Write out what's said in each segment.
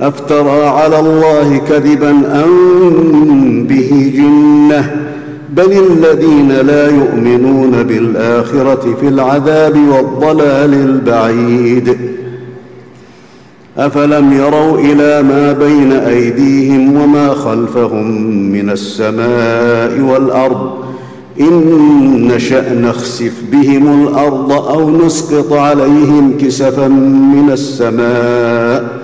أفترى على الله كذبا أم به جنة؟ بل الذين لا يؤمنون بالآخرة في العذاب والضلال البعيد. أفلم يروا إلى ما بين أيديهم وما خلفهم من السماء والأرض؟ إن نشأ نخسف بهم الأرض أو نسقط عليهم كسفا من السماء.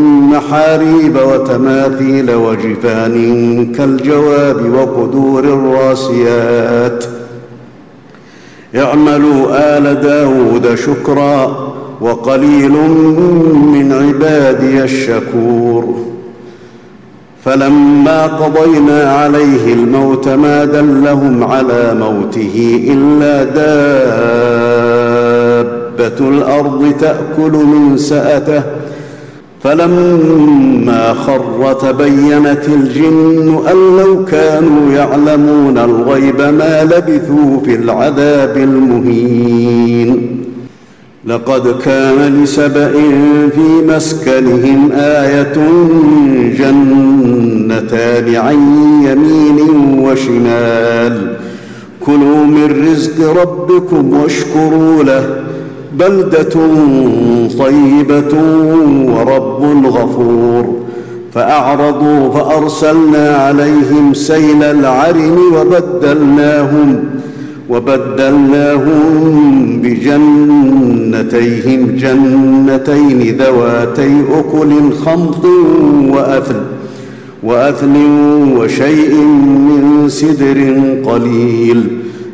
محاريب وتماثيل وجفان كالجواب وقدور الراسيات. اعملوا آل داود شكرا وقليل من عبادي الشكور. فلما قضينا عليه الموت ما دلهم على موته إلا دابة الأرض تأكل من سأته فلما خر تبينت الجن أن لو كانوا يعلمون الغيب ما لبثوا في العذاب المهين. لقد كان لسبا في مسكنهم آية جنتان عن يمين وشمال. كلوا من رزق ربكم واشكروا له. بلدة طيبة ورب غفور. فأعرضوا فأرسلنا عليهم سيل العرم وبدلناهم وبدلناهم بجنتيهم جنتين ذواتي أكل خمط وأثل وأثل وشيء من سدر قليل.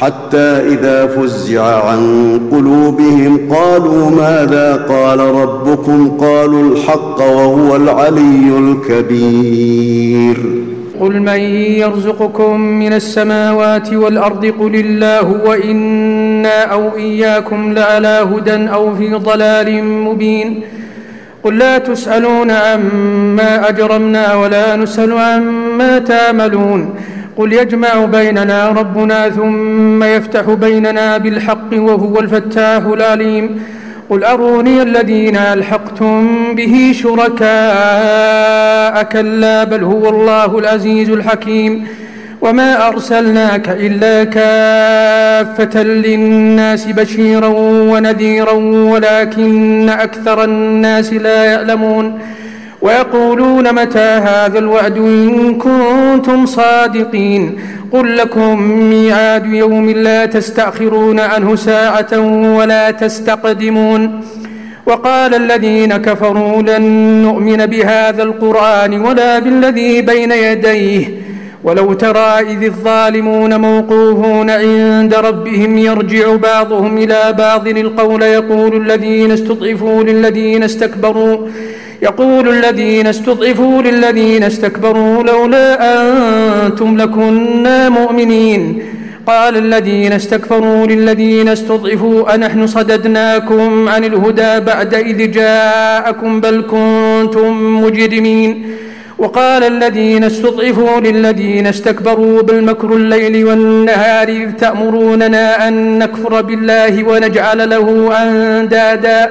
حتى إذا فزع عن قلوبهم قالوا ماذا قال ربكم؟ قالوا الحق وهو العلي الكبير. قل من يرزقكم من السماوات والأرض؟ قل الله وإنا أو إياكم لعلى هدى أو في ضلال مبين. قل لا تسألون عما أجرمنا ولا نسأل عما تعملون. قل يجمع بيننا ربنا ثم يفتح بيننا بالحق وهو الفتاح العليم. قل أروني الذين ألحقتم به شركاء كلا بل هو الله العزيز الحكيم. وما أرسلناك إلا كافة للناس بشيرا ونذيرا ولكن أكثر الناس لا يعلمون. ويقولون متى هذا الوعد إن كنتم صادقين؟ قل لكم ميعاد يوم لا تستأخرون عنه ساعة ولا تستقدمون. وقال الذين كفروا لن نؤمن بهذا القرآن ولا بالذي بين يديه. ولو ترى إذ الظالمون موقوفون عند ربهم يرجع بعضهم إلى بعض القول يقول الذين استضعفوا للذين استكبروا. يقول الذين استضعفوا للذين استكبروا لولا أنتم لكنا مؤمنين. قال الذين استكبروا للذين استضعفوا أنحن صددناكم عن الهدى بعد إذ جاءكم بل كنتم مجرمين. وقال الذين استضعفوا للذين استكبروا بالمكر الليل والنهار إذ تأمروننا أن نكفر بالله ونجعل له أندادا.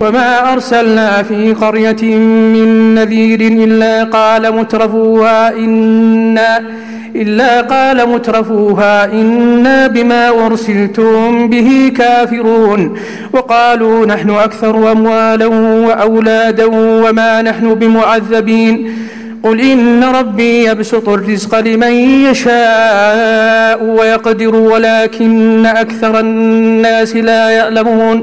وما أرسلنا في قرية من نذير إلا قال مترفوها إنا إلا قال مترفوها إنا بما أرسلتم به كافرون وقالوا نحن أكثر أموالا وأولادا وما نحن بمعذبين قل إن ربي يبسط الرزق لمن يشاء ويقدر ولكن أكثر الناس لا يعلمون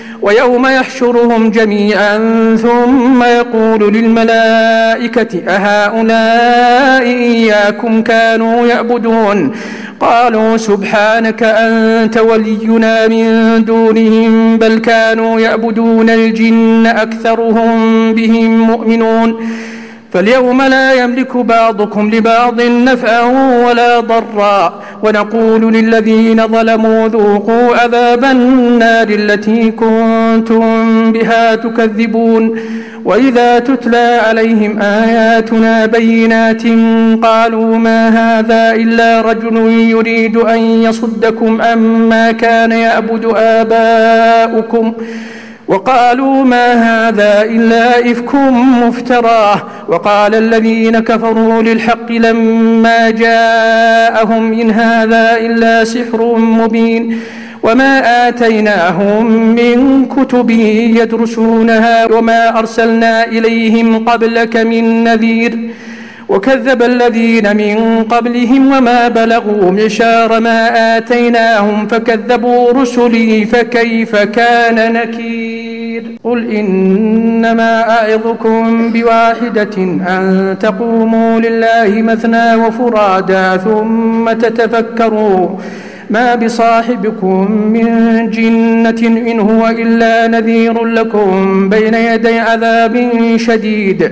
ويوم يحشرهم جميعا ثم يقول للملائكة أهؤلاء إياكم كانوا يعبدون؟ قالوا سبحانك أنت ولينا من دونهم بل كانوا يعبدون الجن أكثرهم بهم مؤمنون. فاليوم لا يملك بعضكم لبعض نفعا ولا ضرا. ونقول للذين ظلموا ذوقوا عذاب النار التي كنتم بها تكذبون وإذا تتلى عليهم آياتنا بينات قالوا ما هذا إلا رجل يريد أن يصدكم عما كان يعبد آباؤكم وقالوا ما هذا إلا إفك مفتراه وقال الذين كفروا للحق لما جاءهم إن هذا إلا سحر مبين. وما آتيناهم من كتب يدرسونها وما أرسلنا إليهم قبلك من نذير. وكذب الذين من قبلهم وما بلغوا معشار ما آتيناهم فكذبوا رسلي فكيف كان نكير قل إنما أعظكم بواحدة أن تقوموا لله مثنى وفرادا ثم تتفكروا ما بصاحبكم من جنة إن هو إلا نذير لكم بين يدي عذاب شديد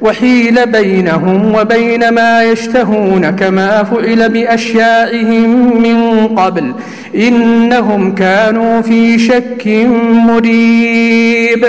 وحيل بينهم وبين ما يشتهون كما فعل بأشيائهم من قبل. إنهم كانوا في شك مريب